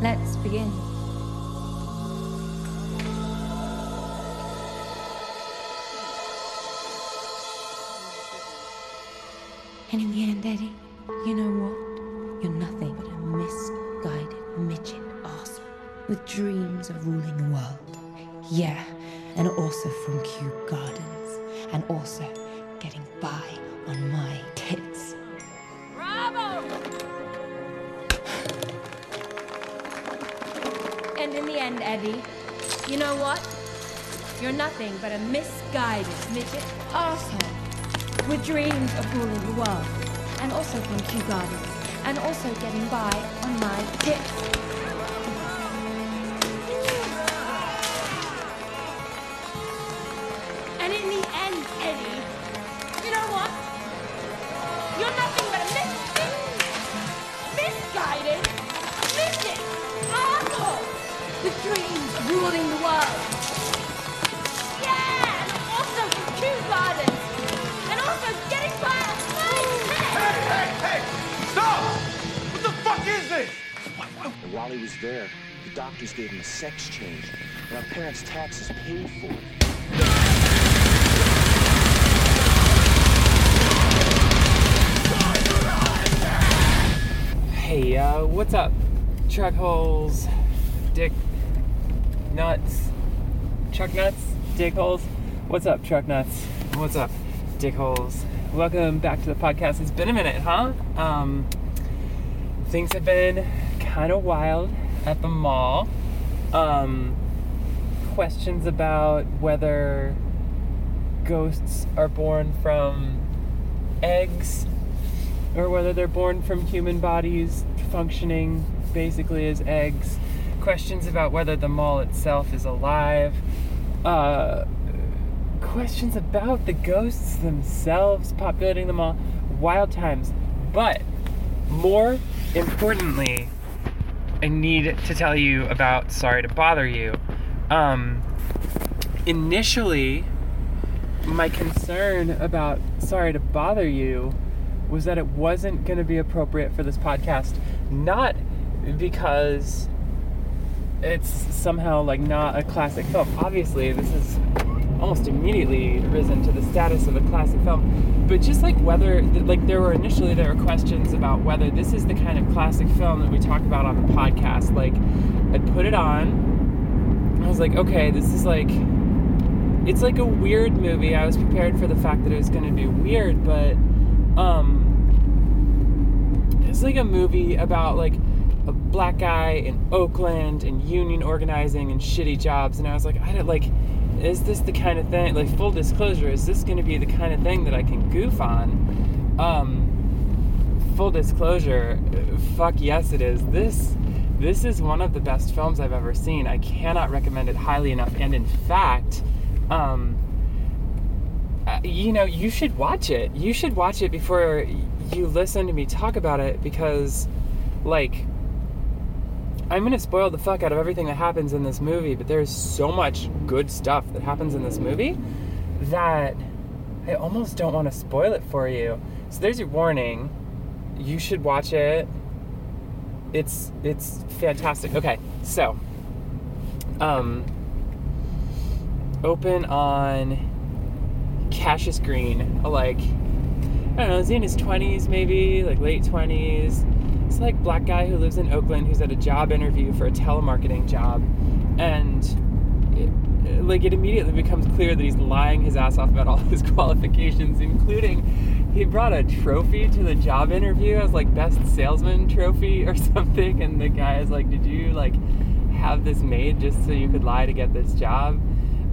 Let's begin. And in the end, Eddie, you know what? You're nothing but a misguided midget arsehole with dreams of ruling the world. Yeah, and also from Kew Gardens, and also getting by Eddie, you know what? You're nothing but a misguided midget arsehole with dreams of ruling the world, and also from Kew Gardens, and also getting by on my tits. Our taxes paid for. Hey, uh, what's up? Truck holes, dick nuts, truck nuts, dick holes. What's up, truck nuts? What's up, dick holes? Welcome back to the podcast. It's been a minute, huh? Um, things have been kind of wild at the mall. Um, questions about whether ghosts are born from eggs or whether they're born from human bodies functioning basically as eggs. Questions about whether the mall itself is alive. Uh, questions about the ghosts themselves populating the mall. Wild times. But more importantly, I need to tell you about Sorry to Bother You. Um, initially, my concern about Sorry to Bother You was that it wasn't going to be appropriate for this podcast. Not because it's somehow like not a classic film. Obviously, this is almost immediately risen to the status of a classic film. But just like whether, like there were initially there were questions about whether this is the kind of classic film that we talk about on the podcast. Like, I'd put it on. I was like, okay, this is like it's like a weird movie. I was prepared for the fact that it was going to be weird, but um it's like a movie about like a black guy in Oakland and union organizing and shitty jobs and I was like I don't like is this the kind of thing like full disclosure is this going to be the kind of thing that I can goof on um full disclosure fuck yes it is this this is one of the best films I've ever seen I cannot recommend it highly enough and in fact um uh, you know, you should watch it. You should watch it before you listen to me talk about it because, like, I'm gonna spoil the fuck out of everything that happens in this movie, but there's so much good stuff that happens in this movie that I almost don't want to spoil it for you. So there's your warning. You should watch it. It's it's fantastic. Okay, so um open on Cassius Green, like I don't know, is he in his twenties maybe, like late twenties? It's like black guy who lives in Oakland who's at a job interview for a telemarketing job, and it, like it immediately becomes clear that he's lying his ass off about all his qualifications, including he brought a trophy to the job interview as like best salesman trophy or something, and the guy is like, "Did you like have this made just so you could lie to get this job?"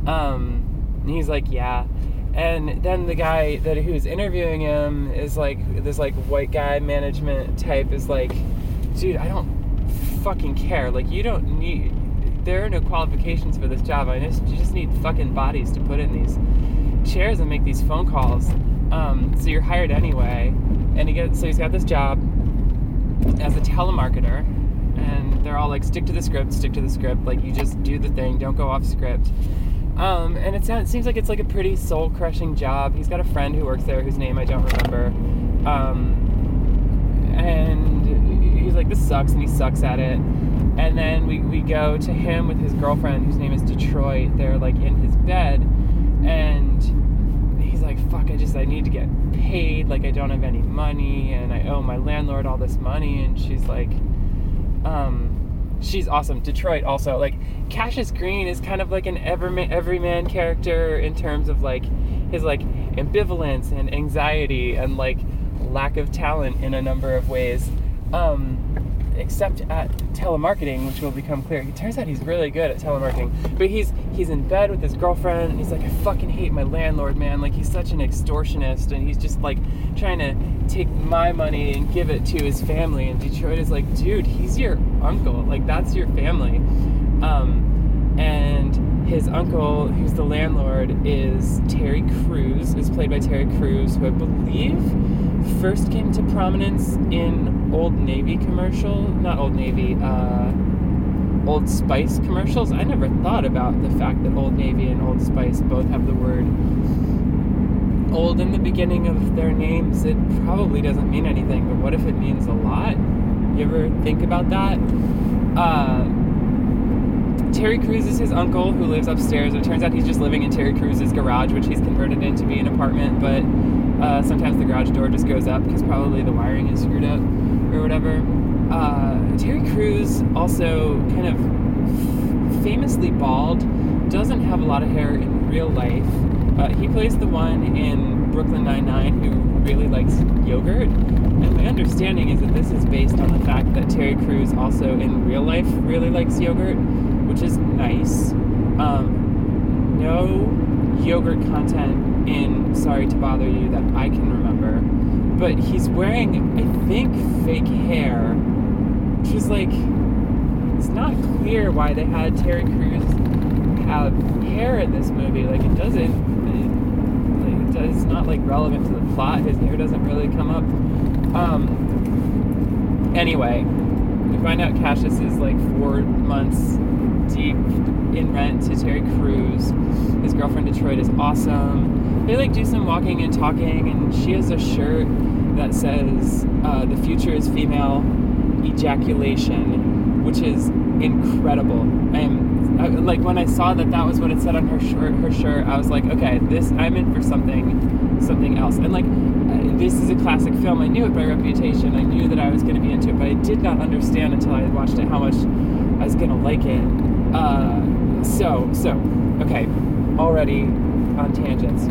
Um, and he's like, "Yeah." and then the guy that who's interviewing him is like this like white guy management type is like dude i don't fucking care like you don't need there are no qualifications for this job i just you just need fucking bodies to put in these chairs and make these phone calls um, so you're hired anyway and he gets so he's got this job as a telemarketer and they're all like stick to the script stick to the script like you just do the thing don't go off script um, and it, sounds, it seems like it's like a pretty soul crushing job. He's got a friend who works there whose name I don't remember. Um, and he's like, this sucks, and he sucks at it. and then we, we go to him with his girlfriend whose name is Detroit. They're like in his bed and like, fuck, I just I need to get paid, like I don't have any money and I owe my landlord all this money and she's like um she's awesome. Detroit also like Cassius Green is kind of like an everyman, everyman character in terms of like his like ambivalence and anxiety and like lack of talent in a number of ways. Um, except at telemarketing, which will become clear. It turns out he's really good at telemarketing. But he's he's in bed with his girlfriend, and he's like, I fucking hate my landlord, man. Like he's such an extortionist, and he's just like trying to take my money and give it to his family. And Detroit is like, dude, he's your uncle. Like that's your family. Um, and his uncle, who's the landlord, is Terry Crews, is played by Terry Crews, who I believe first came to prominence in Old Navy commercial, not Old Navy, uh, Old Spice commercials. I never thought about the fact that Old Navy and Old Spice both have the word old in the beginning of their names. It probably doesn't mean anything, but what if it means a lot? You ever think about that? Uh, Terry Crews is his uncle who lives upstairs. It turns out he's just living in Terry Crews's garage, which he's converted into be an apartment, but uh, sometimes the garage door just goes up because probably the wiring is screwed up or whatever. Uh, Terry Crews also kind of famously bald, doesn't have a lot of hair in real life. Uh, he plays the one in Brooklyn Nine-Nine who really likes yogurt. And my understanding is that this is based on the fact that Terry Crews also in real life really likes yogurt, which is nice. Um, no yogurt content in Sorry to Bother You that I can remember. But he's wearing, I think, fake hair. Which is like, it's not clear why they had Terry Crews have hair in this movie. Like, it doesn't, it, like, it's not like relevant to the plot. His hair doesn't really come up. Um, anyway, we find out Cassius is like four months deep in rent to Terry Crews. His girlfriend Detroit is awesome. They like do some walking and talking, and she has a shirt that says uh, "The future is female ejaculation," which is incredible. I, like when I saw that that was what it said on her shirt. Her shirt, I was like, okay, this I'm in for something, something else. And like, uh, this is a classic film. I knew it by reputation. I knew that I was going to be into it, but I did not understand until I watched it how much I was going to like it. Uh, so, so, okay, already on tangents.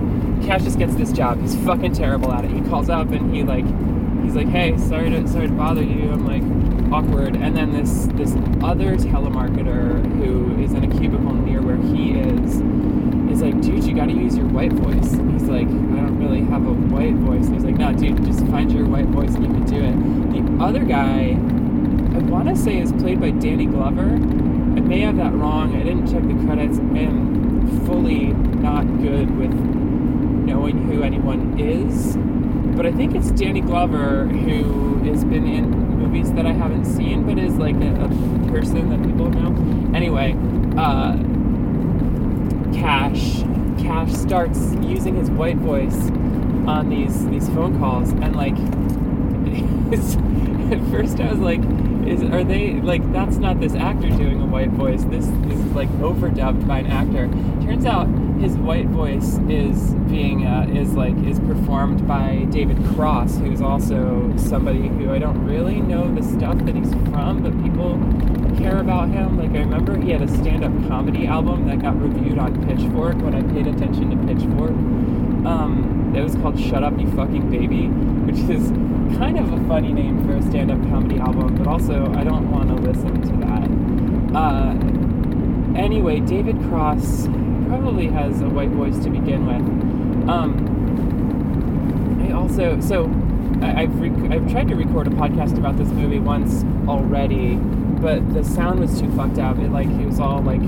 Cassius gets this job. He's fucking terrible at it. He calls up and he like, he's like, hey, sorry to sorry to bother you. I'm like awkward. And then this this other telemarketer who is in a cubicle near where he is is like, dude, you got to use your white voice. And he's like, I don't really have a white voice. And he's like, no, dude, just find your white voice and you can do it. The other guy, I want to say, is played by Danny Glover. May have that wrong. I didn't check the credits. I am fully not good with knowing who anyone is. But I think it's Danny Glover who has been in movies that I haven't seen, but is like a, a person that people know. Anyway, uh, Cash, Cash starts using his white voice on these these phone calls, and like, at first I was like, is are they like that's not this actor doing a white voice? This, is like overdubbed by an actor. Turns out his white voice is being uh, is like is performed by David Cross, who's also somebody who I don't really know the stuff that he's from, but people care about him. Like I remember he had a stand-up comedy album that got reviewed on Pitchfork when I paid attention to Pitchfork. Um, it was called "Shut Up, You Fucking Baby," which is kind of a funny name for a stand-up comedy album, but also I don't want to listen to that. Uh, anyway, David Cross probably has a white voice to begin with. Um, I also so I, I've rec- I've tried to record a podcast about this movie once already, but the sound was too fucked up. It like it was all like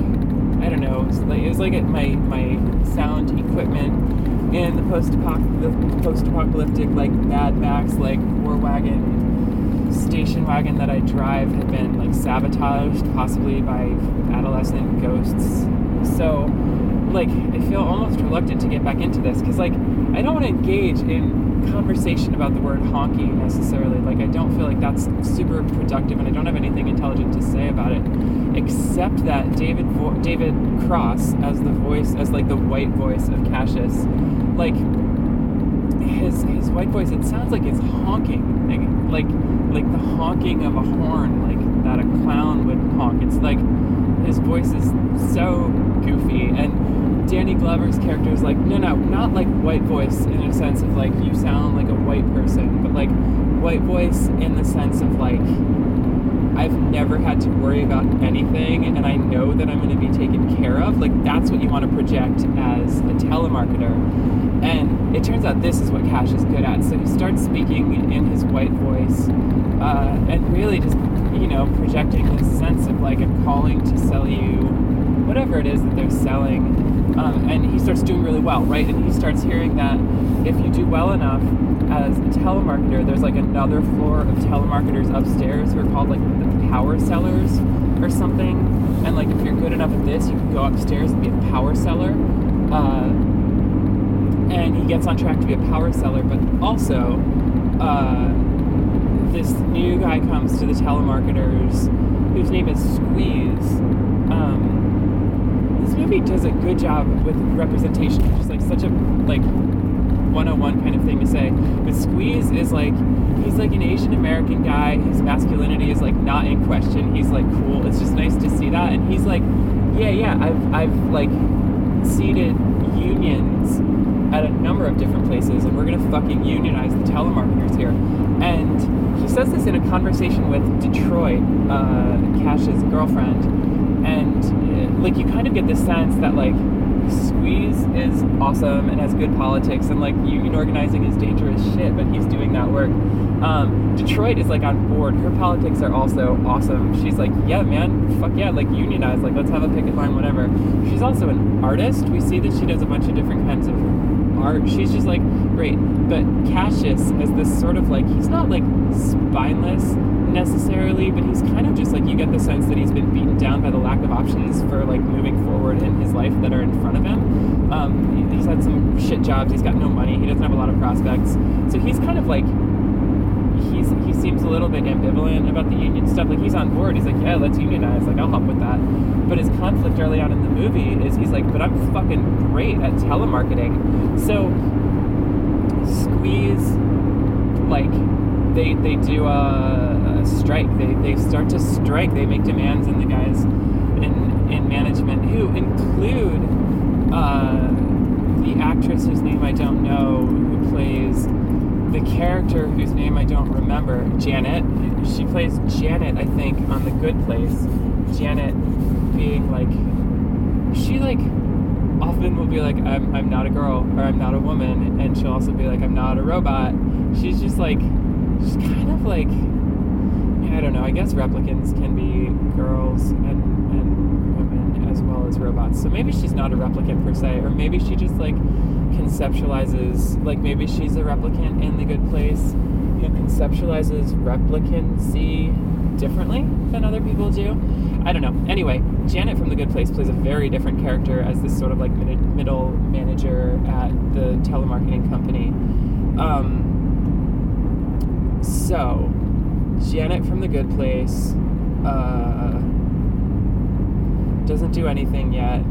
I don't know. It was like, it was like it, my my sound equipment in the post the post apocalyptic like Mad Max like war wagon station wagon that I drive had been like sabotaged possibly by adolescent ghosts. So like I feel almost reluctant to get back into this because like I don't want to engage in conversation about the word honky necessarily. Like I don't feel like that's super productive, and I don't have anything intelligent to say about it, except that David Vo- David Cross as the voice as like the white voice of Cassius, like his his white voice. It sounds like it's honking, like like the honking of a horn, like that a clown would honk. It's like his voice is so goofy and Danny Glover's character is like no no not like white voice in a sense of like you sound like a white person but like white voice in the sense of like I've never had to worry about anything and I know that I'm going to be taken care of like that's what you want to project as a telemarketer and it turns out this is what Cash is good at so he starts speaking in his white voice uh, and really just you know projecting this sense of like I'm calling to sell you whatever it is that they're selling. Um, and he starts doing really well, right? And he starts hearing that if you do well enough as a telemarketer, there's like another floor of telemarketers upstairs who are called like the power sellers or something. And like if you're good enough at this, you can go upstairs and be a power seller. Uh, and he gets on track to be a power seller, but also uh, this new guy comes to the telemarketers whose name is Squeeze. Um, this movie does a good job with representation, is like such a like 101 kind of thing to say. But Squeeze is like he's like an Asian American guy. His masculinity is like not in question. He's like cool. It's just nice to see that. And he's like, yeah, yeah. I've I've like seated unions at a number of different places, and we're gonna fucking unionize the telemarketers here. And he says this in a conversation with Detroit, uh, Cash's girlfriend, and uh, like you kind of get the sense that like Squeeze is awesome and has good politics, and like union organizing is dangerous shit, but he's doing that work. Um, Detroit is like on board. Her politics are also awesome. She's like, yeah, man, fuck yeah, like unionize, like let's have a picket line, whatever. She's also an artist. We see that she does a bunch of different kinds of art. She's just like great. But Cassius is this sort of like he's not like spineless necessarily, but he's kind of just like you get the sense that he's been beaten down by the lack of options for like moving forward in his life that are in front of him. Um, he's had some shit jobs. He's got no money. He doesn't have a lot of prospects. So he's kind of like he's he seems a little bit ambivalent about the union stuff. Like he's on board. He's like, yeah, let's unionize. Like I'll help with that. But his conflict early on in the movie is he's like, but I'm fucking great at telemarketing. So Squeeze, like they they do a, strike. They they start to strike. They make demands, and the guys in in management who include uh, the actress whose name I don't know who plays the character whose name I don't remember, Janet. She plays Janet, I think, on The Good Place. Janet being like, she like often will be like, I'm, I'm not a girl or I'm not a woman, and she'll also be like, I'm not a robot. She's just like, she's kind of like, I don't know. I guess replicants can be girls and, and women as well as robots. So maybe she's not a replicant per se, or maybe she just like conceptualizes like maybe she's a replicant in the good place who conceptualizes replicancy differently than other people do i don't know anyway janet from the good place plays a very different character as this sort of like mid- middle manager at the telemarketing company um, so janet from the good place uh, doesn't do anything yet.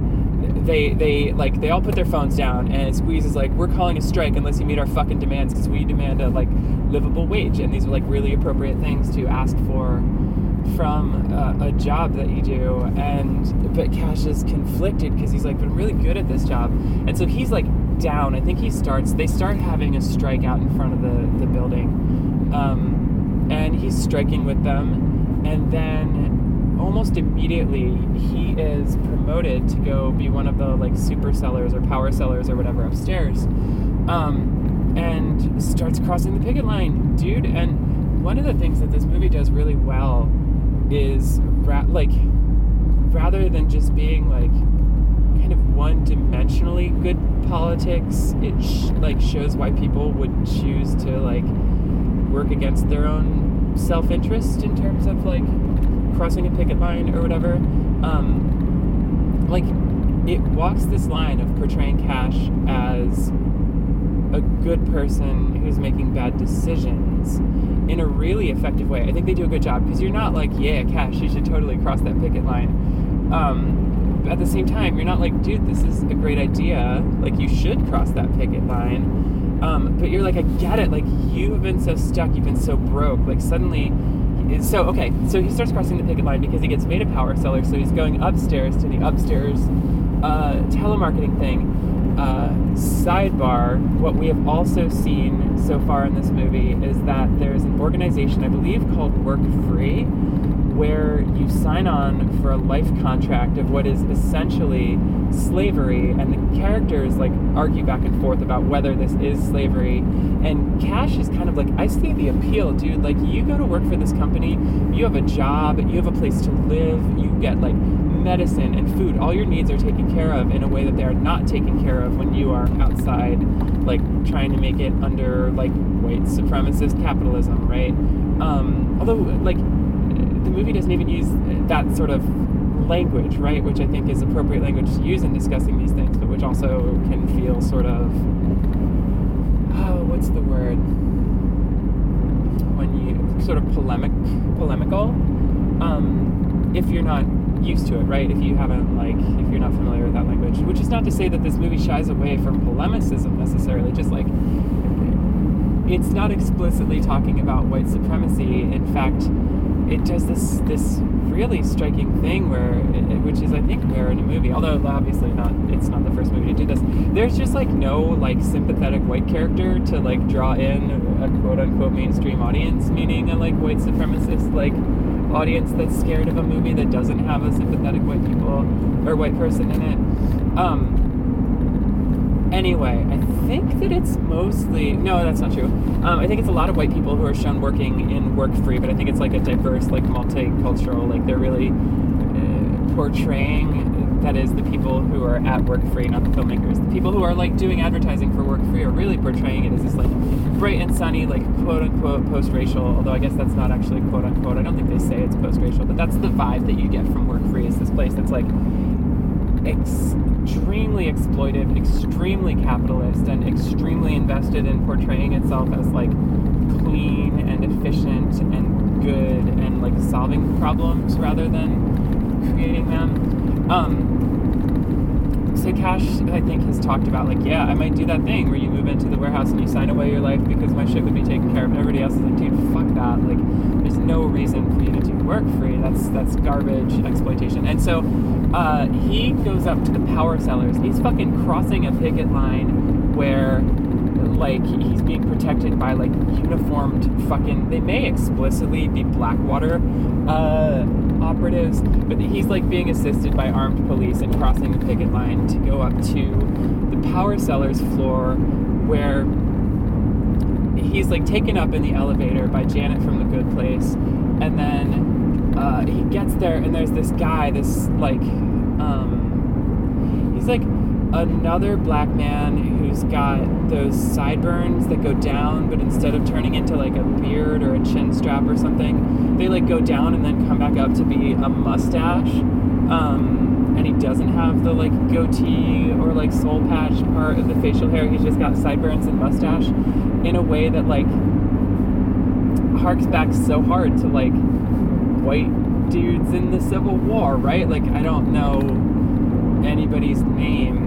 They they like they all put their phones down and squeeze is like we're calling a strike unless you meet our fucking demands because we demand a like livable wage. And these are like really appropriate things to ask for from uh, a job that you do. And but cash is conflicted because he's like been really good at this job. And so he's like down. I think he starts they start having a strike out in front of the the building. Um, and he's striking with them. And then almost immediately he is promoted to go be one of the like super sellers or power sellers or whatever upstairs. Um, and starts crossing the picket line. Dude and one of the things that this movie does really well is ra- like rather than just being like kind of one-dimensionally good politics it sh- like shows why people would choose to like work against their own self-interest in terms of like crossing a picket line or whatever. Um, like it walks this line of portraying Cash as a good person who's making bad decisions in a really effective way. I think they do a good job because you're not like, yeah, Cash, you should totally cross that picket line. Um, at the same time, you're not like, dude, this is a great idea. Like, you should cross that picket line. Um, but you're like, I get it. Like, you have been so stuck, you've been so broke. Like, suddenly, so okay, so he starts crossing the picket line because he gets made a power seller. So he's going upstairs to the upstairs uh, telemarketing thing. Uh, sidebar: What we have also seen so far in this movie is that there's an organization, I believe, called Work Free, where you sign on for a life contract of what is essentially slavery, and the characters like argue back and forth about whether this is slavery. And Cash is kind of like, I see the appeal, dude. Like, you go to work for this company, you have a job, you have a place to live, you get like medicine and food. All your needs are taken care of in a way that they are not taken care of when you are outside, like trying to make it under like white supremacist capitalism, right? Um, although, like, the movie doesn't even use that sort of language, right? Which I think is appropriate language to use in discussing these things, but which also can feel sort of, oh, what's the word? When you sort of polemic, polemical. Um, if you're not used to it, right? If you haven't like, if you're not familiar with that language, which is not to say that this movie shies away from polemicism necessarily, just like it's not explicitly talking about white supremacy. In fact, it does this this really striking thing where, it, which is I think rare in a movie. Although obviously not, it's not the first movie to do this. There's just like no like sympathetic white character to like draw in a quote unquote mainstream audience, meaning a like white supremacist like audience that's scared of a movie that doesn't have a sympathetic white people or white person in it. Um, anyway, I think that it's mostly no, that's not true. Um, I think it's a lot of white people who are shown working in work free, but I think it's like a diverse, like multicultural, like they're really uh, portraying that is the people who are at work free, not the filmmakers. The people who are like doing advertising for work free are really portraying it as this like bright and sunny, like quote unquote post racial. Although I guess that's not actually quote unquote. I don't think they say it's post racial, but that's the vibe that you get from work free. Is this place that's like extremely exploitive, extremely capitalist, and extremely invested in portraying itself as like clean and efficient and good and like solving problems rather than creating them. Um, so Cash, I think, has talked about like, yeah, I might do that thing where you move into the warehouse and you sign away your life because my shit would be taken care of. And everybody else is like, dude, fuck that. Like, there's no reason for you to do work free. That's that's garbage exploitation. And so uh, he goes up to the power sellers. He's fucking crossing a picket line where like he's being protected by like uniformed fucking they may explicitly be blackwater uh operatives but he's like being assisted by armed police and crossing the picket line to go up to the power sellers floor where he's like taken up in the elevator by Janet from the good place. And then uh, he gets there and there's this guy this like um he's like another black man who's got those sideburns that go down, but instead of turning into like a beard or a chin strap or something, they like go down and then come back up to be a mustache. Um, and he doesn't have the like goatee or like soul patch part of the facial hair. He's just got sideburns and mustache in a way that like harks back so hard to like white dudes in the Civil War, right? Like I don't know anybody's name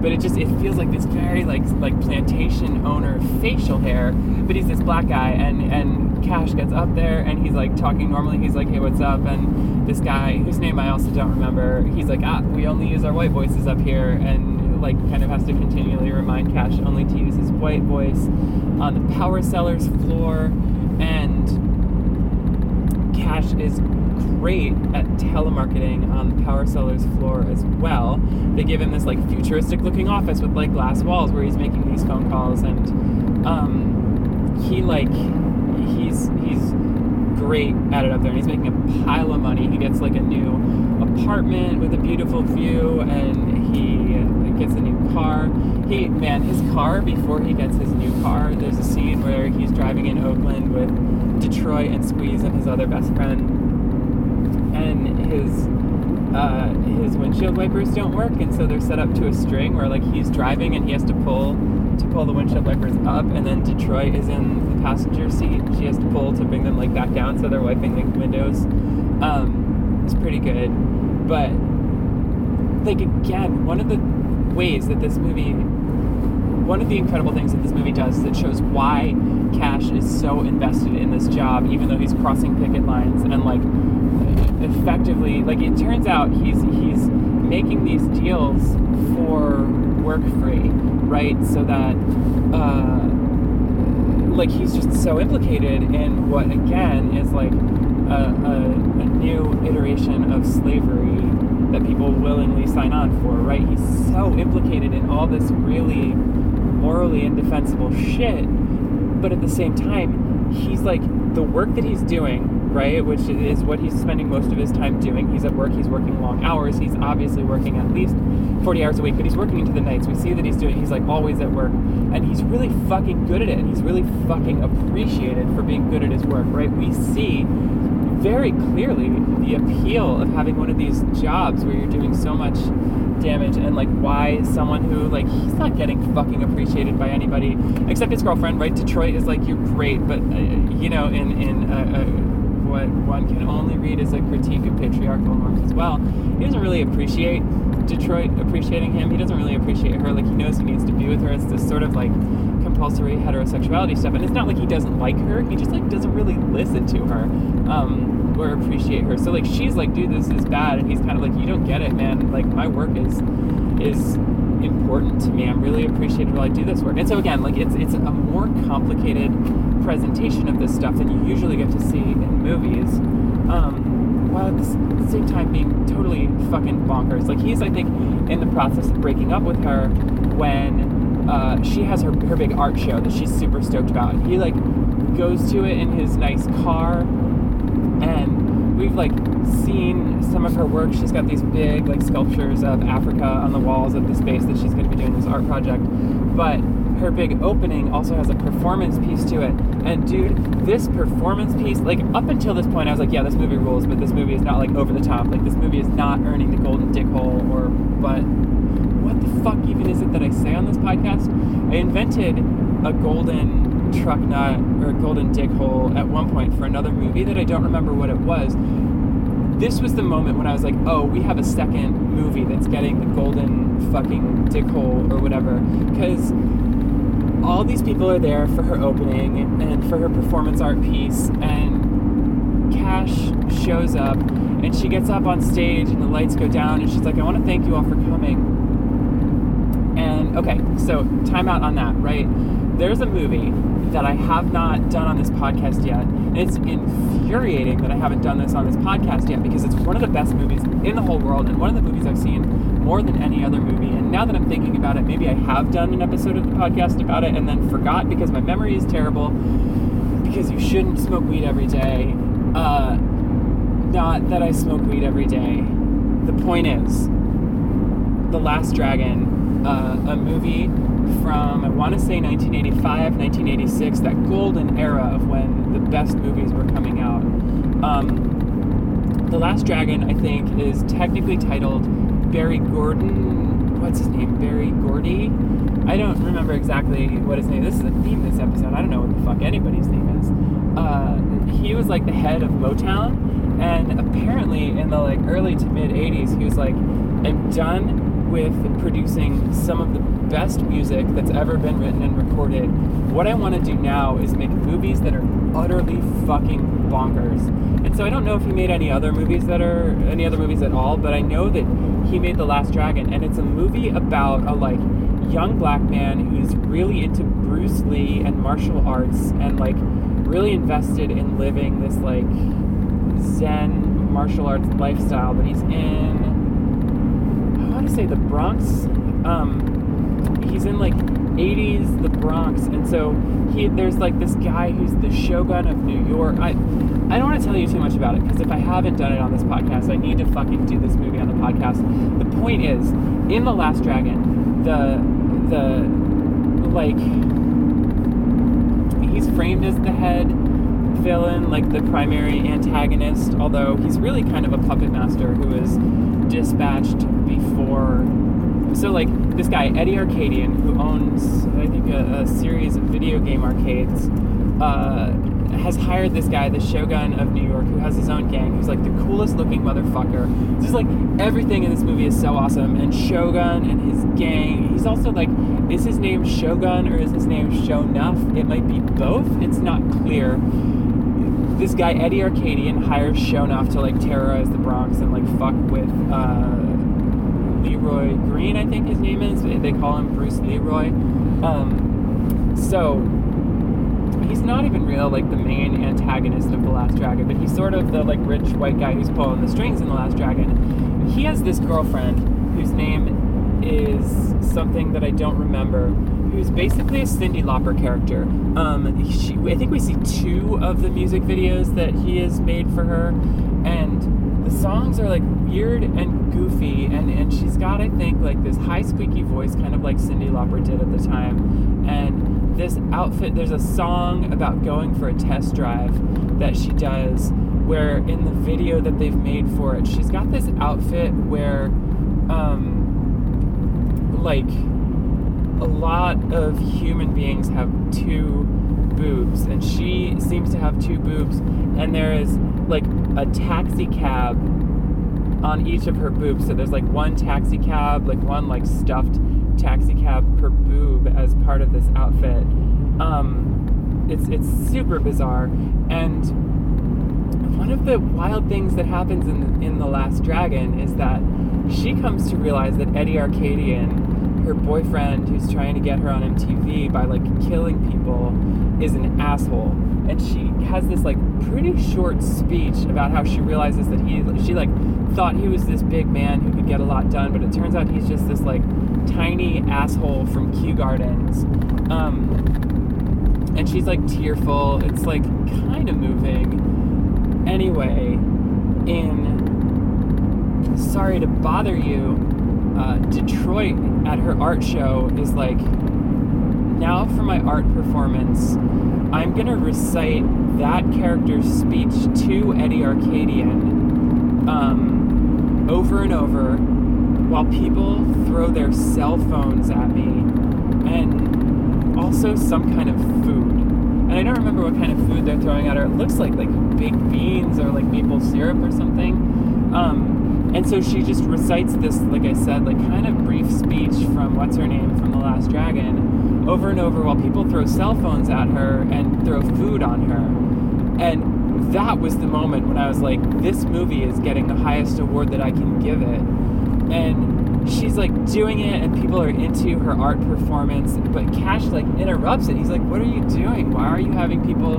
but it just it feels like this very like like plantation owner facial hair but he's this black guy and and cash gets up there and he's like talking normally. He's like hey what's up? And this guy whose name i also don't remember he's like ah we only use our white voices up here and like kind of has to continually remind cash only to use his white voice on the power sellers floor and cash is great at telemarketing on the power seller's floor as well. They give him this like futuristic looking office with like glass walls where he's making these phone calls and um, he like he's he's great at it up there and he's making a pile of money. He gets like a new apartment with a beautiful view and he gets a new car. He man, his car before he gets his new car, there's a scene where he's driving in Oakland with Detroit and Squeeze and his other best friend and his uh, his windshield wipers don't work, and so they're set up to a string where like he's driving and he has to pull to pull the windshield wipers up, and then Detroit is in the passenger seat. She has to pull to bring them like back down, so they're wiping the windows. Um, it's pretty good, but like again, one of the ways that this movie, one of the incredible things that this movie does it shows why Cash is so invested in this job, even though he's crossing picket lines and like effectively, like it turns out he's he's making these deals for work free, right? So that uh, like he's just so implicated in what again is like a, a, a new iteration of slavery that people willingly sign on for, right? He's so implicated in all this really morally indefensible shit, but at the same time, he's like the work that he's doing, right? Which is what he's spending most of his time doing. He's at work, he's working long hours, he's obviously working at least 40 hours a week, but he's working into the nights. We see that he's doing, he's like always at work, and he's really fucking good at it, and he's really fucking appreciated for being good at his work, right? We see very clearly the appeal of having one of these jobs where you're doing so much damage and like why someone who like he's not getting fucking appreciated by anybody except his girlfriend right detroit is like you're great but uh, you know in in uh, uh, what one can only read as a critique of patriarchal norms as well. He doesn't really appreciate detroit appreciating him. He doesn't really appreciate her. Like he knows he needs to be with her. It's this sort of like compulsory heterosexuality stuff. And it's not like he doesn't like her. He just like doesn't really listen to her um or appreciate her. So like she's like dude this is bad. And he's kind of like you don't get it man. Like my work is is important to me. I'm really appreciated while i do this work. And so again like it's it's a more complicated presentation of this stuff than you usually get to see in movies um, while at the same time being totally fucking bonkers. Like he's i think in the process of breaking up with her when uh, she has her, her big art show that she's super stoked about. He like goes to it in his nice car, and we've like seen some of her work. She's got these big like sculptures of Africa on the walls of the space that she's going to be doing this art project. But her big opening also has a performance piece to it. And dude, this performance piece, like up until this point, I was like, yeah, this movie rules, but this movie is not like over the top. Like this movie is not earning the golden dick hole or but what the fuck even is it that I say on this podcast? I invented a golden truck nut or golden dick hole at one point for another movie that I don't remember what it was. This was the moment when I was like, oh, we have a second movie that's getting the golden fucking dick hole or whatever. Because all these people are there for her opening and for her performance art piece, and Cash shows up and she gets up on stage and the lights go down and she's like, I want to thank you all for coming. And okay, so time out on that, right? There's a movie that I have not done on this podcast yet. And it's infuriating that I haven't done this on this podcast yet because it's one of the best movies in the whole world and one of the movies I've seen more than any other movie. And now that I'm thinking about it, maybe I have done an episode of the podcast about it and then forgot because my memory is terrible. Because you shouldn't smoke weed every day. Uh, not that I smoke weed every day. The point is, The Last Dragon uh, a movie from I want to say 1985, 1986, that golden era of when the best movies were coming out. Um, the Last Dragon, I think, is technically titled Barry Gordon. What's his name? Berry Gordy. I don't remember exactly what his name. Is this is a theme this episode. I don't know what the fuck anybody's name is. Uh, he was like the head of Motown, and apparently in the like early to mid 80s, he was like, "I'm done with producing some of the best music that's ever been written and recorded. What I want to do now is make movies that are utterly fucking bonkers. And so I don't know if he made any other movies that are any other movies at all, but I know that he made The Last Dragon and it's a movie about a like young black man who's really into Bruce Lee and martial arts and like really invested in living this like zen martial arts lifestyle, but he's in I want to say the Bronx. Um, he's in like 80s the Bronx, and so he there's like this guy who's the Shogun of New York. I I don't want to tell you too much about it because if I haven't done it on this podcast, I need to fucking do this movie on the podcast. The point is, in the Last Dragon, the the like he's framed as the head villain, like the primary antagonist, although he's really kind of a puppet master who is dispatched before. So like this guy Eddie Arcadian, who owns I think a, a series of video game arcades, uh, has hired this guy, the Shogun of New York, who has his own gang, who's like the coolest looking motherfucker. Just like everything in this movie is so awesome. And Shogun and his gang, he's also like, is his name Shogun or is his name Sho'nuff? It might be both. It's not clear. This guy Eddie Arcadian hires Sho'nuff to like terrorize the Bronx and like fuck with uh, Leroy Green, I think his name is. They call him Bruce Leroy. Um, so he's not even real like the main antagonist of the last dragon but he's sort of the like rich white guy who's pulling the strings in the last dragon he has this girlfriend whose name is something that i don't remember who's basically a Cyndi Lauper character um, she, i think we see two of the music videos that he has made for her and the songs are like weird and goofy and, and she's got i think like this high squeaky voice kind of like Cyndi Lauper did at the time. And this outfit there's a song about going for a test drive that she does where in the video that they've made for it she's got this outfit where um like a lot of human beings have two boobs and she seems to have two boobs and there is like a taxi cab on each of her boobs. So there's like one taxi cab like one like stuffed taxi cab per boob as part of this outfit. Um, it's it's super bizarre, and one of the wild things that happens in in the Last Dragon is that she comes to realize that Eddie Arcadian, her boyfriend, who's trying to get her on MTV by like killing people, is an asshole, and she has this like pretty short speech about how she realizes that he she like thought he was this big man who could get a lot done, but it turns out he's just this like tiny asshole from Kew Gardens. Um, and she's like tearful. It's like kind of moving. Anyway, in Sorry to Bother You, uh, Detroit at her art show is like, now for my art performance, I'm gonna recite that character's speech to Eddie Arcadian um, over and over while people throw their cell phones at me and also some kind of food. And I don't remember what kind of food they're throwing at her. It looks like like baked beans or like maple syrup or something. Um, and so she just recites this, like I said, like kind of brief speech from what's her name from The Last Dragon over and over while people throw cell phones at her and throw food on her. And that was the moment when I was like, this movie is getting the highest award that I can give it. And she's like doing it and people are into her art performance but cash like interrupts it. He's like what are you doing? Why are you having people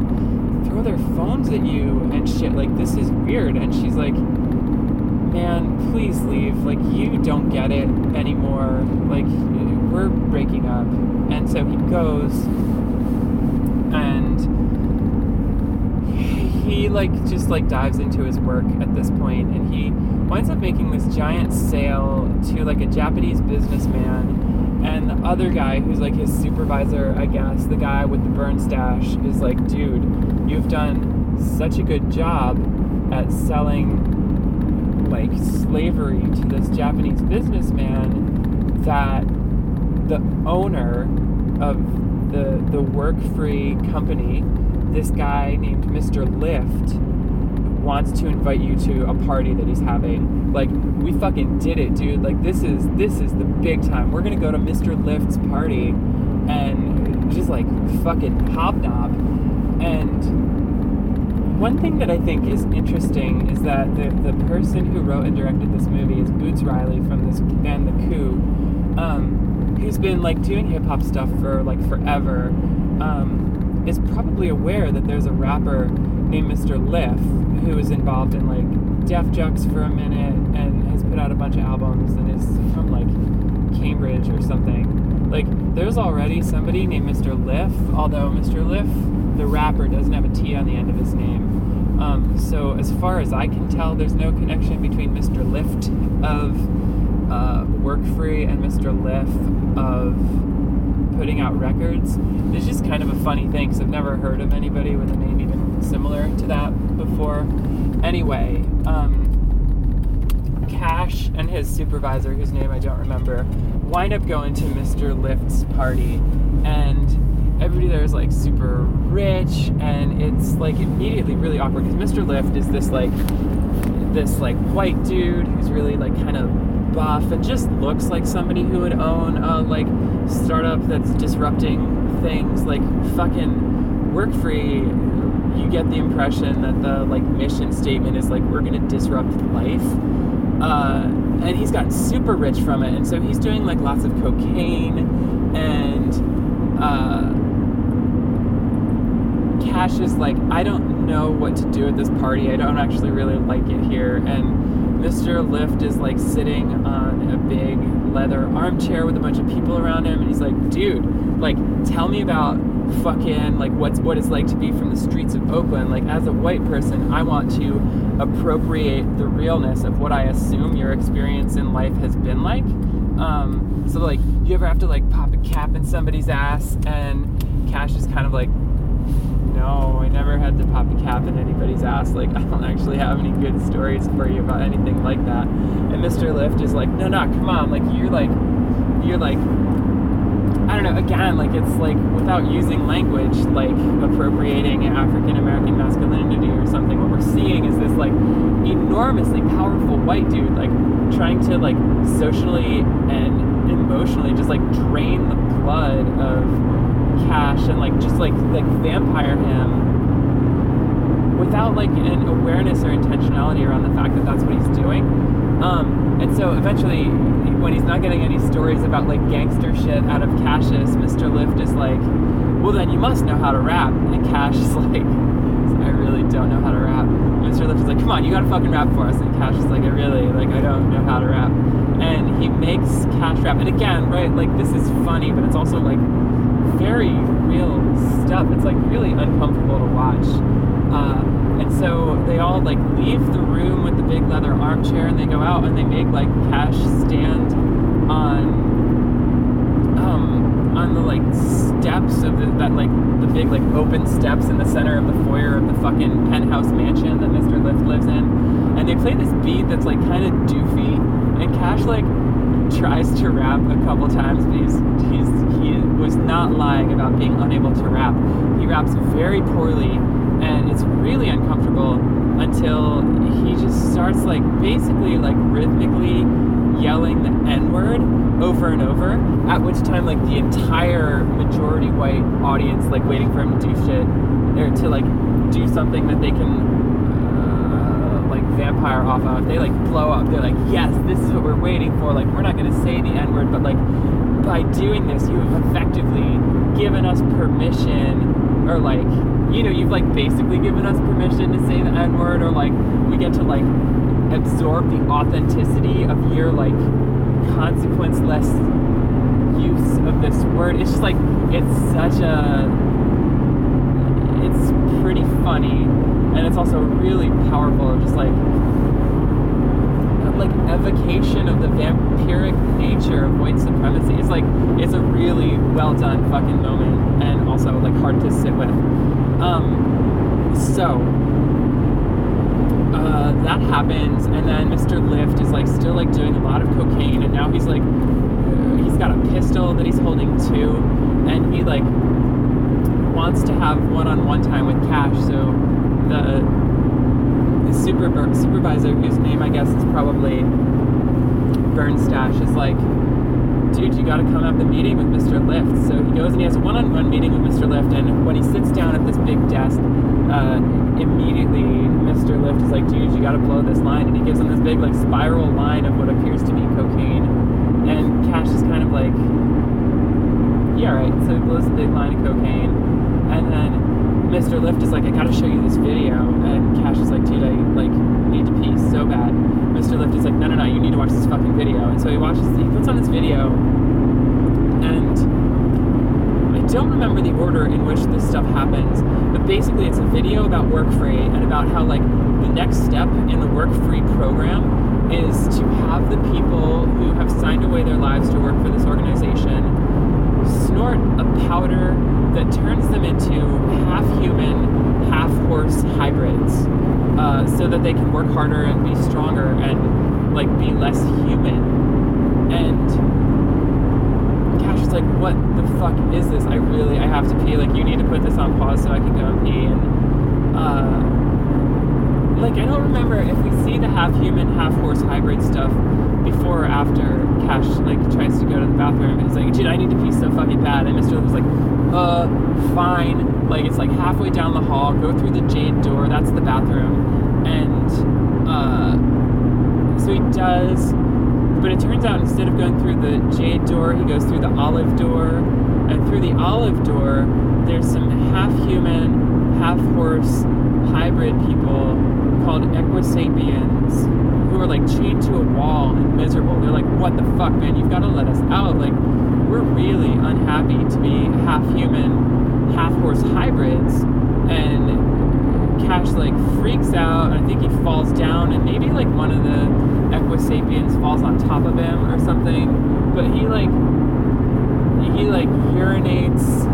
throw their phones at you and shit? Like this is weird. And she's like man please leave. Like you don't get it anymore. Like we're breaking up and so he goes and he like just like dives into his work at this point and he winds up making this giant sale to like a Japanese businessman and the other guy who's like his supervisor I guess. The guy with the burn stash is like dude you've done such a good job at selling like slavery to this Japanese businessman that the owner of the the work free company this guy named Mr. Lift wants to invite you to a party that he's having. Like, we fucking did it, dude. Like, this is this is the big time. We're gonna go to Mr. Lift's party and just like fucking hobnob. And one thing that I think is interesting is that the, the person who wrote and directed this movie is Boots Riley from this band The Coup, um, who's been like doing hip hop stuff for like forever. Um, is probably aware that there's a rapper named Mr. Lif who is involved in like Def Jux for a minute and has put out a bunch of albums and is from like Cambridge or something. Like there's already somebody named Mr. Lif, although Mr. Lif, the rapper, doesn't have a T on the end of his name. Um, so as far as I can tell, there's no connection between Mr. Lift of uh, Work Free and Mr. Lif of putting out records. It's just kind of a funny thing because I've never heard of anybody with a name even similar to that before. Anyway, um, Cash and his supervisor, whose name I don't remember, wind up going to Mr. Lift's party, and everybody there is like super rich, and it's like immediately really awkward because Mr. Lift is this like this like white dude who's really like kind of buff and just looks like somebody who would own a like startup that's disrupting things like fucking WorryFree you get the impression that the like mission statement is like we're gonna disrupt life uh, and he's gotten super rich from it and so he's doing like lots of cocaine and uh, Cash is like, I don't know what to do at this party. I don't actually really like it here. And Mr. Lift is like sitting on a big leather armchair with a bunch of people around him, and he's like, dude, like, tell me about fucking like what's what it's like to be from the streets of Oakland. Like, as a white person, I want to appropriate the realness of what I assume your experience in life has been like. Um, so like, you ever have to like pop a cap in somebody's ass, and Cash is kind of like no, I never had to pop a cap in anybody's ass. Like, I don't actually have any good stories for you about anything like that. And Mr. Lift is like, no, no, come on. Like, you're like, you're like, I don't know, again, like, it's like without using language, like appropriating African American masculinity or something. What we're seeing is this, like, enormously powerful white dude, like, trying to, like, socially and emotionally just, like, drain the blood of cash and like just like like vampire him without like an awareness or intentionality around the fact that that's what he's doing. Um, and so eventually when he's not getting any stories about like gangster shit out of cassius mr lift is like well then you must know how to rap. And cash is like i really don't know how to rap. Mr lift is like come on you gotta fucking rap for us. And cash is like i really like i don't know how to rap. And he makes cash rap. And again right like this is funny but it's also like very real stuff. It's like really uncomfortable to watch. Uh, and so they all like leave the room with the big leather armchair and they go out and they make like cash stand on um, on the like steps of the, that like the big like open steps in the center of the foyer of the fucking penthouse mansion that Mr. Lift lives in. And they play this beat that's like kind of doofy and Cash like tries to rap a couple times, but he's, he's he was not lying about being unable to rap. He raps very poorly, and it's really uncomfortable until he just starts like basically like rhythmically yelling the N word over and over. At which time, like the entire majority white audience, like waiting for him to do shit or to like do something that they can uh, like, vampire off of, they like blow up. They're like, yes, this is what we're waiting for. Like, we're not to say the N word, but like, by doing this, you have effectively given us permission, or like, you know, you've like basically given us permission to say the N word, or like, we get to like absorb the authenticity of your like consequence-less use of this word. It's just like, it's such a, it's pretty funny and it's also really powerful, just like like evocation of the vampiric nature of white supremacy. It's like it's a really well done fucking moment, and also like hard to sit with. Um, so uh, that happens, and then Mr. Lift is like still like doing a lot of cocaine, and now he's like he's got a pistol that he's holding too, and he like wants to have one-on-one time with Cash, so the, the super, supervisor, whose name I guess is probably Burnstash, is like, dude, you gotta come have the meeting with Mr. Lift. So he goes and he has a one-on-one meeting with Mr. Lift, and when he sits down at this big desk, uh, immediately Mr. Lift is like, dude, you gotta blow this line, and he gives him this big like spiral line of what appears to be cocaine, and Cash is kind of like, yeah, right. So he blows a big line of cocaine, and then Mr. Lift is like, I gotta show you this video. And Cash is like, dude, I like need to pee so bad. Mr. Lift is like, no, no, no, you need to watch this fucking video. And so he watches, he puts on this video, and I don't remember the order in which this stuff happens, but basically it's a video about WorryFree and about how like the next step in the work free program is to have the people who have signed away their lives to work for this organization snort a powder that turns them into half human, half horse hybrids uh, so that they can work harder and be stronger. And like be less human. And Cash is like, what the fuck is this? I really, I have to pee. Like, you need to put this on pause so I can go and pee. And, uh, like, I don't remember if we see the half human, half horse hybrid stuff before or after Cash, like, tries to go to the bathroom. And he's like, dude, I need to pee so fucking bad. And Mr. was like, uh, fine. Like, it's like halfway down the hall, go through the jade door, that's the bathroom. And, uh, so he does but it turns out instead of going through the jade door, he goes through the olive door. And through the olive door, there's some half human, half horse hybrid people called Equisapiens who are like chained to a wall and miserable. They're like, what the fuck, man? You've got to let us out. Like, we're really unhappy to be half human, half horse hybrids. And Cash like freaks out. I think he falls down, and maybe like one of the Equisapiens falls on top of him or something. But he like he like urinates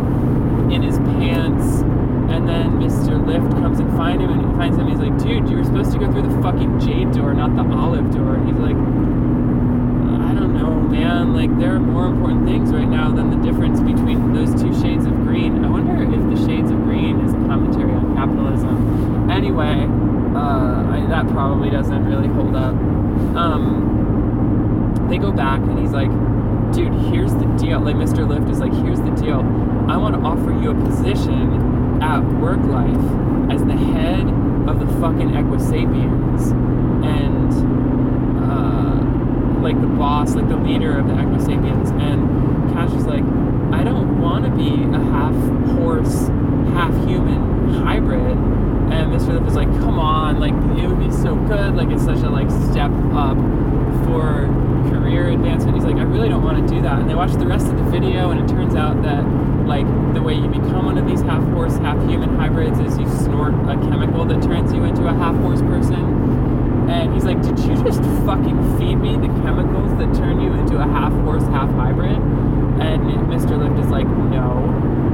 in his pants, and then Mr. Lift comes and find him, and he finds him. He's like, "Dude, you were supposed to go through the fucking jade door, not the olive door." And he's like, "I don't know, man. Like there are more important things right now than the difference between those two shades of green. I wonder if the shades of green is a commentary on capitalism. Anyway, uh, I, that probably doesn't really hold up. Um, they go back, and he's like, dude, here's the deal. Like, Mr. Lift is like, here's the deal. I want to offer you a position work life as the head of the fucking Equisapiens. And, uh, like, the boss, like, the leader of the Equisapiens. And Cash is like, I don't want to be a half horse, half human hybrid. And Mr. Lift is like, come on, like it would be so good. Like it's such a like step up for career advancement. He's like, I really don't want to do that. And they watch the rest of the video, and it turns out that like the way you become one of these half horse, half human hybrids is you snort a chemical that turns you into a half horse person. And he's like, Did you just fucking feed me the chemicals that turn you into a half horse, half hybrid? And Mr. Lift is like, No.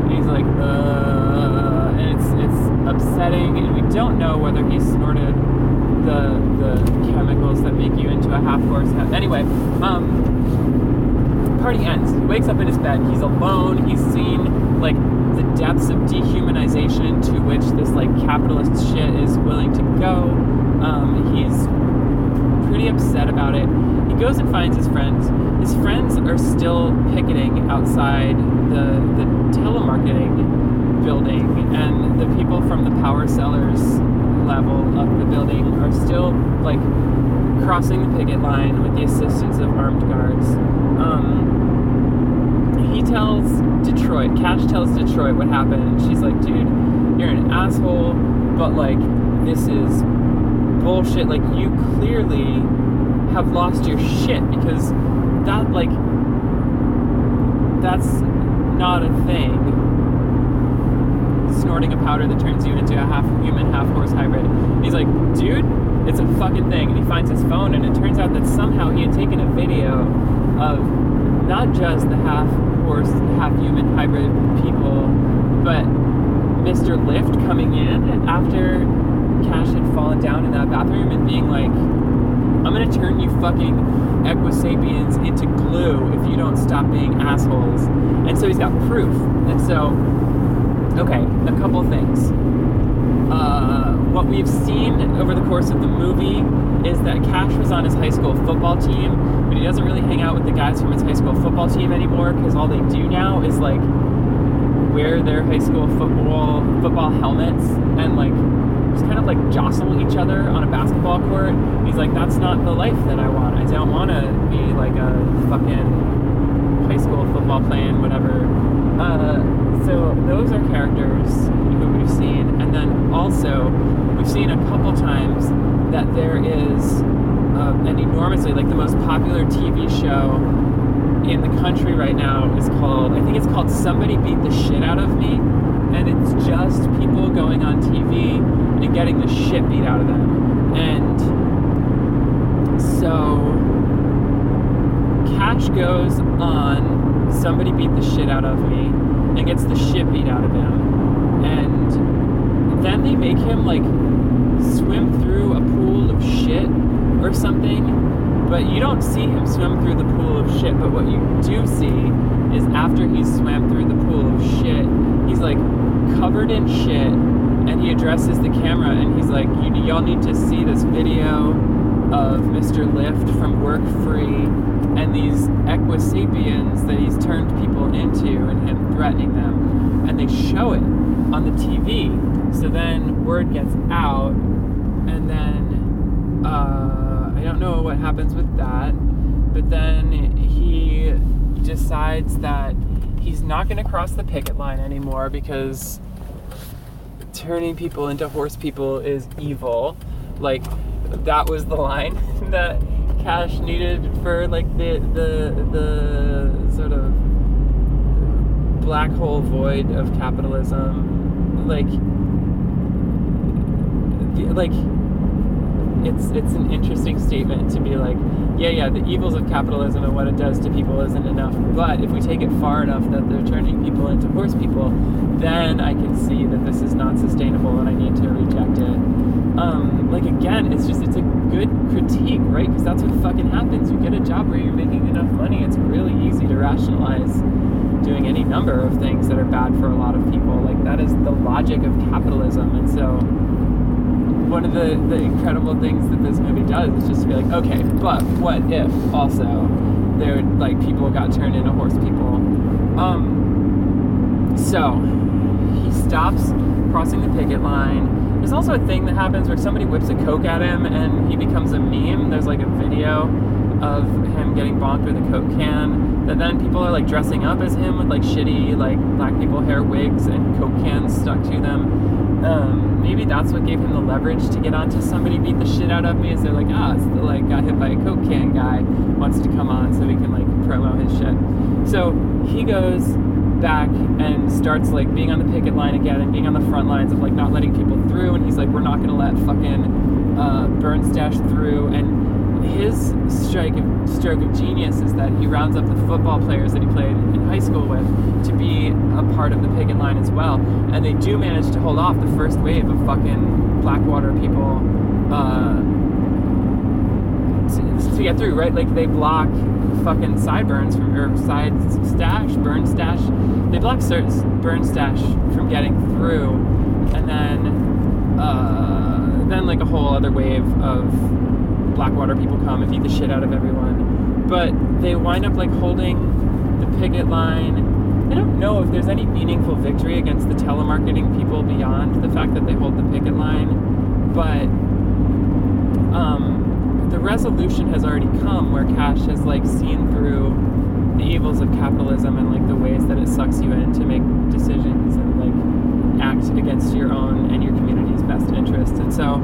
And he's like, Uh. And it's it's upsetting, and we don't know whether he snorted the the chemicals that make you into a half horse. Half, anyway, um, party ends. He wakes up in his bed. He's alone. He's seen like the depths of dehumanization to which this like capitalist shit is willing to go. Um, he's pretty upset about it. He goes and finds his friends. His friends are still picketing outside the the telemarketing building, and the people from the power sellers level of the building are still like crossing the picket line with the assistance of armed guards. Um, he tells Detroit, Cash tells Detroit what happened, she's like, dude, you're an asshole, but like, this is bullshit. Like, you clearly have lost your shit because that, like, that's not a thing. Snorting a powder that turns you into a half human, half horse hybrid. He's like, dude, it's a fucking thing. And he finds his phone, and it turns out that somehow he had taken a video of not just the half horse, half human hybrid people, but Mr. Lift coming in after Cash had fallen down in that bathroom and being like, I'm gonna turn you fucking Equisapiens into glue if you don't stop being assholes. And so he's got proof. And so, okay, a couple things. Uh, what we've seen over the course of the movie is that Cash was on his high school football team, but he doesn't really hang out with the guys from his high school football team anymore because all they do now is like wear their high school football football helmets and like just kind of like jostle each other on a basketball court. He's like, that's not the life that I want. I don't want to be like a fucking high school football playing whatever. Uh, so those are characters who we've seen, and then also we've seen a couple times that there is uh, an enormously like the most popular TV show in the country right now is called I think it's called Somebody Beat the Shit Out of Me, and it's just people going on TV and getting the shit beat out of them, and so Cash goes on Somebody Beat the Shit Out of Me and gets the shit beat out of him, and then they make him like swim through a pool of shit or something. But you don't see him swim through the pool of shit. But what you do see is after he's swam through the pool of shit, he's like covered in shit, and he addresses the camera and he's like, "You y'all need to see this video of Mr. Lift from Work Free and these Equisapiens that he's turned people into and him threatening them, and they show it on the TV. So then word gets out, and then." Uh, I don't know what happens with that. But then he decides that he's not going to cross the picket line anymore because turning people into horse people is evil. Like that was the line that Cash needed for like the the the sort of black hole void of capitalism. Like like it's it's an interesting statement to be like, yeah, yeah, the evils of capitalism and what it does to people isn't enough. But if we take it far enough that they're turning people into horse people, then I can see that this is not sustainable and I need to reject it. Um, like again, it's just it's a good critique, right? Because that's what fucking happens. You get a job where you're making enough money. It's really easy to rationalize doing any number of things that are bad for a lot of people. Like that is the logic of capitalism, and so one of the, the incredible things that this movie does is just to be like, okay, but what if also there like people got turned into horse people? Um, so stops crossing the picket line. There's also a thing that happens where somebody whips a coke at him and he becomes a meme. There's like a video of him getting bonked with a coke can that then people are like dressing up as him with like shitty like black people hair wigs and coke cans stuck to them um, maybe that's what gave him the leverage to get onto somebody beat the shit out of me. Is they're like, ah, it's the like got hit by a coke can guy wants to come on so we can like promo his shit. So he goes back and starts like being on the picket line again and being on the front lines of like not letting people through. And he's like, we're not gonna let fucking uh, through. And his strike of, stroke of genius is that he rounds up the football players that he played in high school with to be a part of the picket line as well. And they do manage to hold off the first wave of fucking Blackwater people uh, to, get through, right? Like they block fucking sideburns from, or side stash, burn stash. They block certain burn stash from getting through. And then, uh, then like a whole other wave of Blackwater people come and beat the shit out of everyone. But they wind up like holding the picket line. I don't know if there's any meaningful victory against the telemarketing people beyond the fact that they hold the picket line. But um, the resolution has already come where Cash has like seen through the evils of capitalism and like the ways that it sucks you in to make decisions and like act against your own and your community's best interests. And so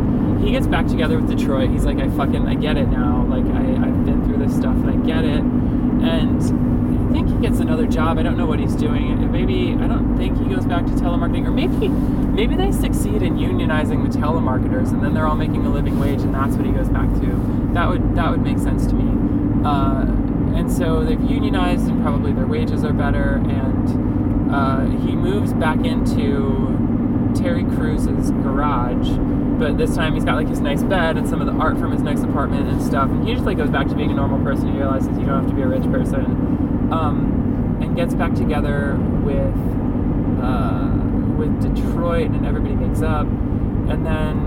he gets back together with Detroit. He's like, I fucking, I get it now. Like, I, I've been through this stuff and I get it. And I think he gets another job. I don't know what he's doing. Maybe, I don't think he goes back to telemarketing. Or maybe, maybe they succeed in unionizing the telemarketers and then they're all making a living wage and that's what he goes back to. That would, that would make sense to me. Uh, and so they've unionized and probably their wages are better. And uh, he moves back into Terry Crews's garage, but this time he's got like his nice bed and some of the art from his nice apartment and stuff. And he just like goes back to being a normal person. He realizes you don't have to be a rich person, um, and gets back together with uh, with Detroit, and everybody makes up, and then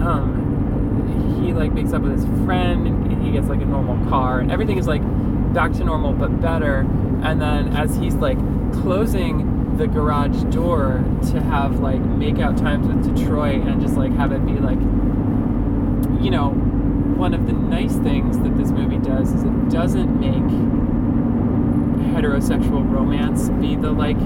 um, he like makes up with his friend, and he gets like a normal car, and everything is like back to normal but better. And then as he's like closing the garage door to have like make out times with Detroit and just like have it be like you know one of the nice things that this movie does is it doesn't make heterosexual romance be the like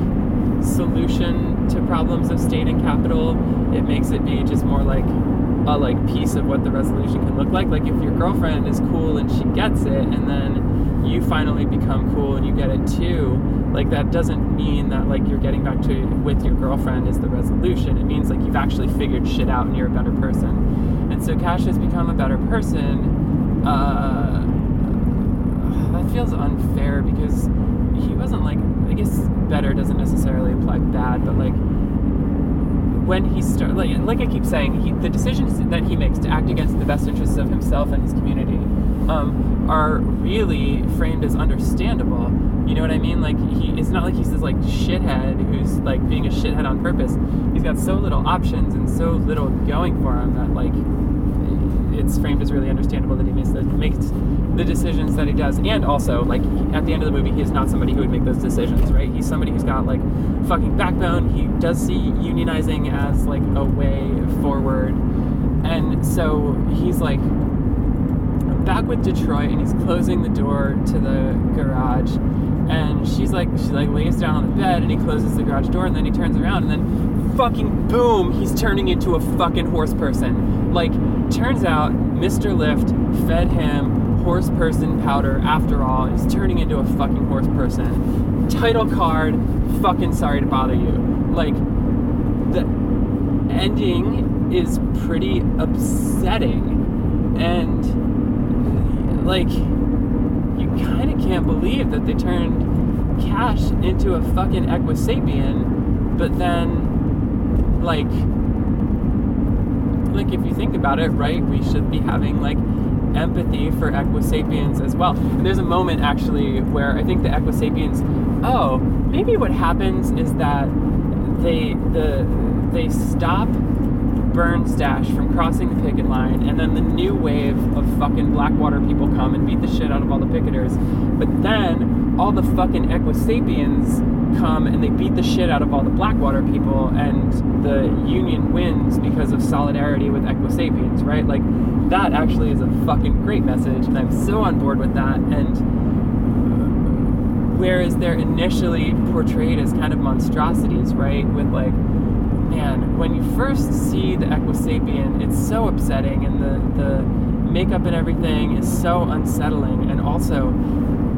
solution to problems of state and capital? It makes it be just more like a like piece of what the resolution can look like. Like if your girlfriend is cool and she gets it and then you finally become cool and you get it too like that doesn't mean that like you're getting back to with your girlfriend is the resolution. It means like you've actually figured shit out and you're a better person. And so cash has become a better person. Uh, that feels unfair because he wasn't like i guess better doesn't necessarily imply bad but like when he started, like, like i keep saying he, the decisions that he makes to act against the best interests of himself and his community um, are really framed as understandable. You know what I mean? Like he, it's not like he's this like shithead who's like being a shithead on purpose. He's got so little options and so little going for him that like it's framed as really understandable that he makes the, makes the decisions that he does. And also, like at the end of the movie, he is not somebody who would make those decisions, right? He's somebody who's got like fucking backbone. He does see unionizing as like a way forward, and so he's like back with Detroit, and he's closing the door to the garage. And she's like, she like lays down on the bed, and he closes the garage door, and then he turns around, and then fucking boom, he's turning into a fucking horse person. Like, turns out Mr. Lift fed him horse person powder after all. is turning into a fucking horse person. Title card, fucking sorry to bother you. Like, the ending is pretty upsetting. And, like, you kind of can't believe that they turned Cash into a fucking Equisapien, but then, like, like if you think about it, right, we should be having like empathy for Equisapiens as well. And there's a moment actually where I think the Equisapiens, oh, maybe what happens is that they the they stop Burn Stash from crossing the picket line, and then the new wave of fucking Blackwater people come and beat the shit out of all the picketers. But then all the fucking Equisapiens come and they beat the shit out of all the Blackwater people, and the Union wins because of solidarity with Equisapiens, right? Like, that actually is a fucking great message, and I'm so on board with that. And whereas they're initially portrayed as kind of monstrosities, right? With like, man, when you first see the Equisapien, it's so upsetting, and the the makeup and everything is so unsettling, and also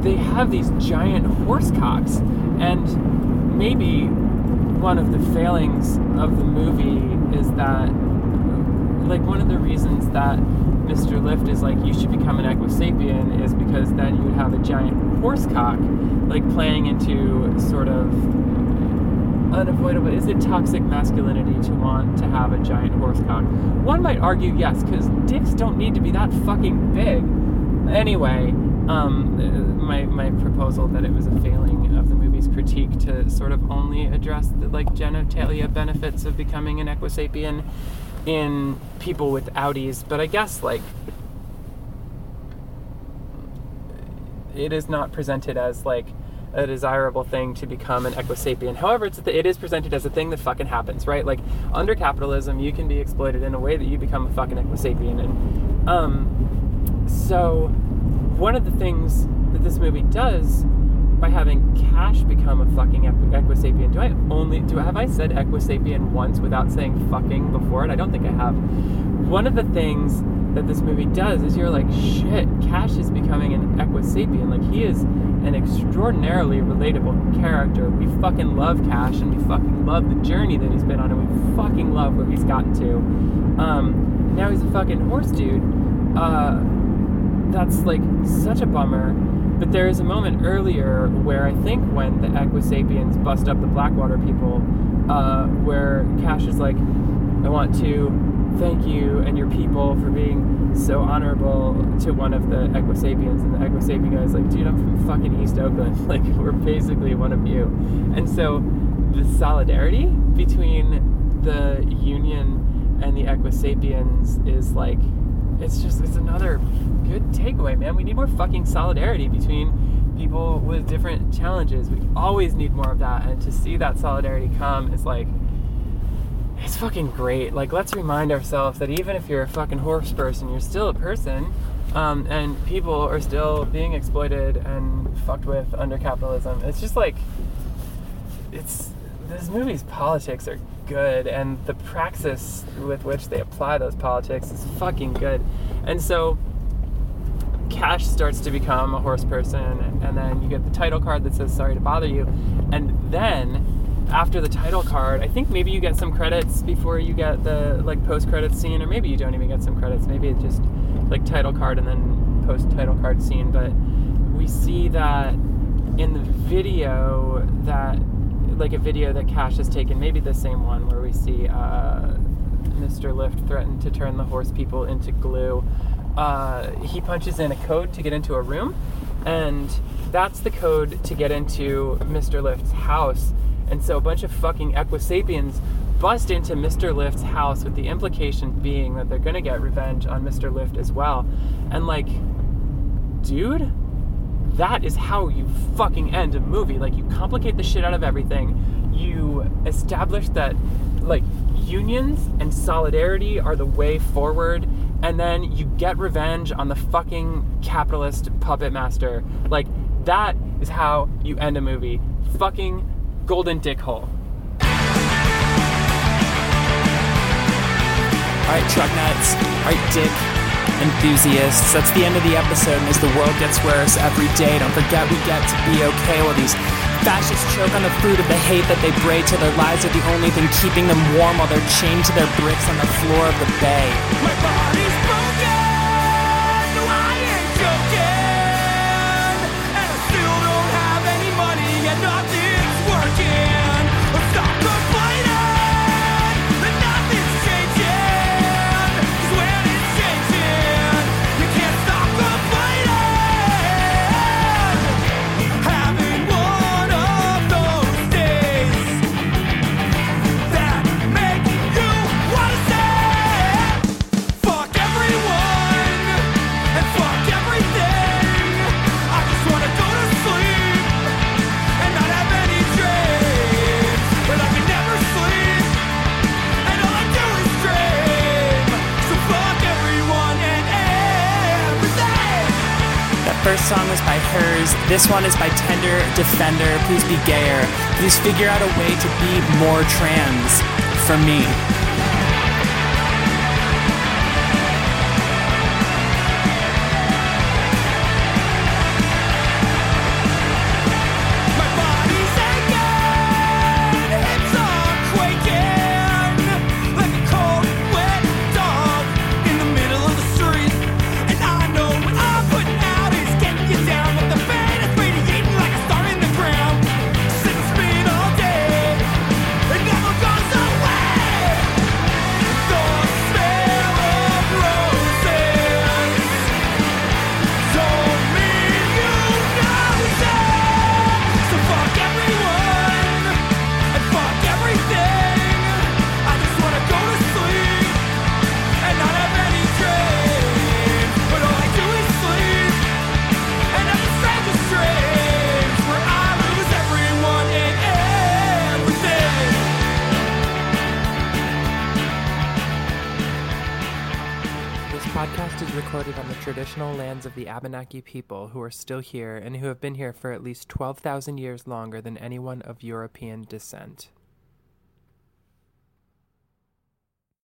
they have these giant horse cocks, and maybe one of the failings of the movie is that like one of the reasons that Mr. Lift is like you should become an Equisapien is because then you would have a giant horse cock like playing into sort of unavoidable is it toxic masculinity to want to have a giant horse cock one might argue yes because dicks don't need to be that fucking big anyway um, my, my proposal that it was a failing critique to sort of only address the like genitalia benefits of becoming an equisapien in people with outies but i guess like it is not presented as like a desirable thing to become an equisapien. However, it's it is presented as a thing that fucking happens, right? Like under capitalism, you can be exploited in a way that you become a fucking equisapien. And um, so one of the things that this movie does by having Cash become a fucking equisapien, do I only do have I said equisapien once without saying fucking before it? I don't think I have. One of the things that this movie does is you're like, shit, Cash is becoming an equisapien. Like he is an extraordinarily relatable character. We fucking love Cash and we fucking love the journey that he's been on and we fucking love where he's gotten to. Um, now he's a fucking horse dude. Uh, that's like such a bummer. But there is a moment earlier where I think when the Equisapiens bust up the Blackwater people, uh, where Cash is like, I want to thank you and your people for being so honorable to one of the Equisapiens. And the Equisapien guy is like, dude, I'm from fucking East Oakland. Like, we're basically one of you. And so the solidarity between the Union and the Equisapiens is like, it's just, it's another good takeaway, man. We need more fucking solidarity between people with different challenges. We always need more of that. And to see that solidarity come is like, it's fucking great. Like, let's remind ourselves that even if you're a fucking horse person, you're still a person, um, and people are still being exploited and fucked with under capitalism. It's just like, it's this movie's politics are good, and the praxis with which they apply those politics is fucking good. And so, Cash starts to become a horse person, and then you get the title card that says "Sorry to bother you," and then after the title card, I think maybe you get some credits before you get the like post credit scene, or maybe you don't even get some credits. Maybe it's just like title card and then post title card scene. But we see that in the video that like a video that Cash has taken, maybe the same one where we see uh, Mr. Lift threaten to turn the horse people into glue. uh, he punches in a code to get into a room, and that's the code to get into Mr. Lift's house. And so a bunch of fucking Equisapiens bust into Mr. Lift's house with the implication being that they're gonna get revenge on Mr. Lift as well. And like, dude, that is how you fucking end a movie. Like, you complicate the shit out of everything. You establish that, like, unions and solidarity are the way forward. And then you get revenge on the fucking capitalist puppet master. Like, that is how you end a movie. Fucking golden dick hole. All right, truck nuts. All right, dick enthusiasts. That's the end of the episode. And as the world gets worse every day, don't forget we get to be okay while these fascists choke on the fruit of the hate that they braid till their lives are the only thing keeping them warm while they're chained to their bricks on the floor of the bay. First song was by Hers. This one is by Tender Defender. Please be gayer. Please figure out a way to be more trans for me. Abenaki people who are still here and who have been here for at least 12,000 years longer than anyone of European descent.